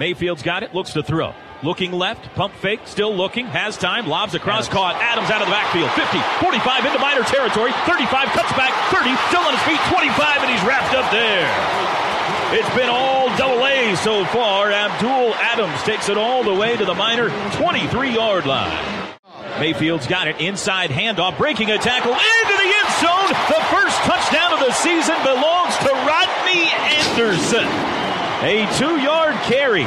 Mayfield's got it, looks to throw. Looking left, pump fake, still looking, has time, lobs across, Adams. caught. Adams out of the backfield. 50, 45 into Miner territory, 35, cuts back, 30, still on his feet, 25, and he's wrapped up there. It's been all double A so far. Abdul Adams takes it all the way to the Miner 23 yard line. Mayfield's got it inside handoff, breaking a tackle into the end zone. The first touchdown of the season belongs to Rodney Anderson. A two yard carry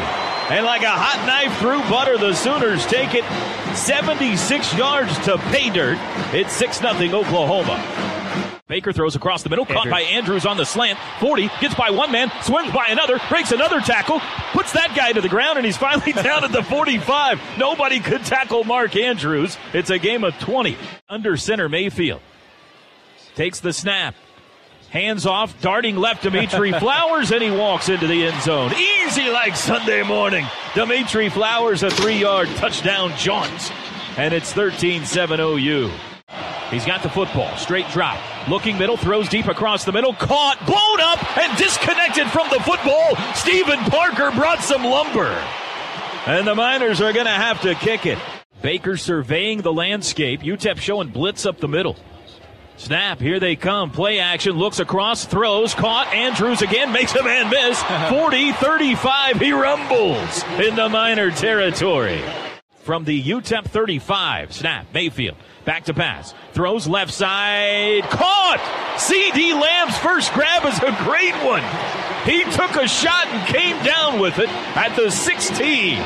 and like a hot knife through butter, the Sooners take it 76 yards to pay dirt. It's 6 0 Oklahoma. Baker throws across the middle, Andrews. caught by Andrews on the slant. 40, gets by one man, swims by another, breaks another tackle, puts that guy to the ground, and he's finally down at the 45. Nobody could tackle Mark Andrews. It's a game of 20. Under center, Mayfield takes the snap, Hands off, darting left Dimitri Flowers, and he walks into the end zone. Easy like Sunday morning. Dimitri Flowers, a three yard touchdown jaunt. And it's 13 7 OU. He's got the football. Straight drop. Looking middle, throws deep across the middle. Caught, blown up, and disconnected from the football. Steven Parker brought some lumber. And the Miners are going to have to kick it. Baker surveying the landscape. UTEP showing blitz up the middle. Snap, here they come. Play action, looks across, throws, caught. Andrews again makes a man miss. 40 35, he rumbles in the Miner territory. From the UTEP 35, snap, Mayfield. Back to pass. Throws left side. Caught! CeeDee Lamb's first grab is a great one. He took a shot and came down with it at the 16.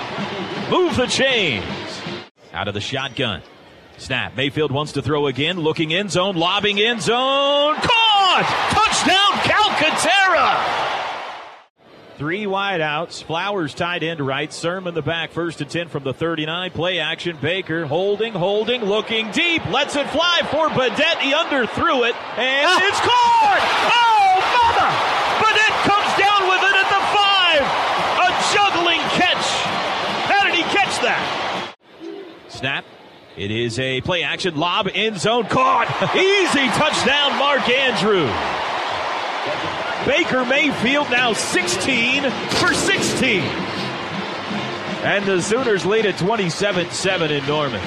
Move the chains. Out of the shotgun. Snap. Mayfield wants to throw again. Looking end zone. Lobbing end zone. Caught! Touchdown, Calcaterra! Three wideouts. Flowers tied end right. Sermon the back. First and 10 from the 39. Play action. Baker holding, holding, looking deep. Lets it fly for Badet. He underthrew it. And ah. it's caught! Oh, mother! Badet comes down with it at the five. A juggling catch. How did he catch that? Snap. It is a play action lob end zone caught. Easy touchdown, Mark Andrew. Baker Mayfield now 16 for 16. And the Sooners lead at 27 7 in Norman.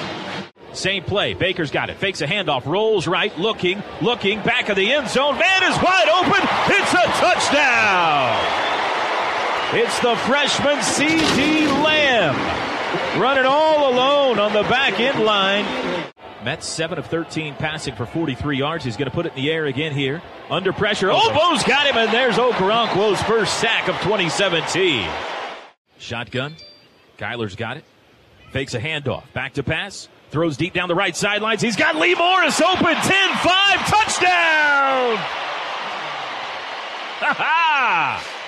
Same play. Baker's got it. Fakes a handoff. Rolls right. Looking. Looking. Back of the end zone. Man is wide open. It's a touchdown. It's the freshman CeeDee Lamb running all alone on the back end line. Metz 7 of 13 passing for 43 yards. He's going to put it in the air again here. Under pressure. Obo's got him, and there's Okoronkwo's first sack of 2017. Shotgun. Kyler's got it. Fakes a handoff. Back to pass. Throws deep down the right sidelines. He's got Lee Morris open. 10 5. Touchdown! Ha ha!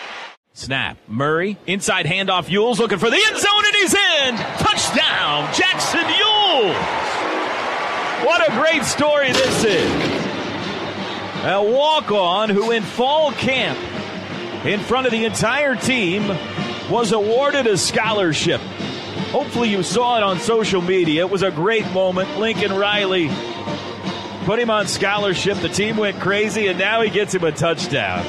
Snap. Murray. Inside handoff. Yules looking for the end zone and he's in. Touchdown. Jackson Yules. What a great story this is. A walk on who in fall camp in front of the entire team was awarded a scholarship. Hopefully you saw it on social media. It was a great moment. Lincoln Riley put him on scholarship. The team went crazy and now he gets him a touchdown.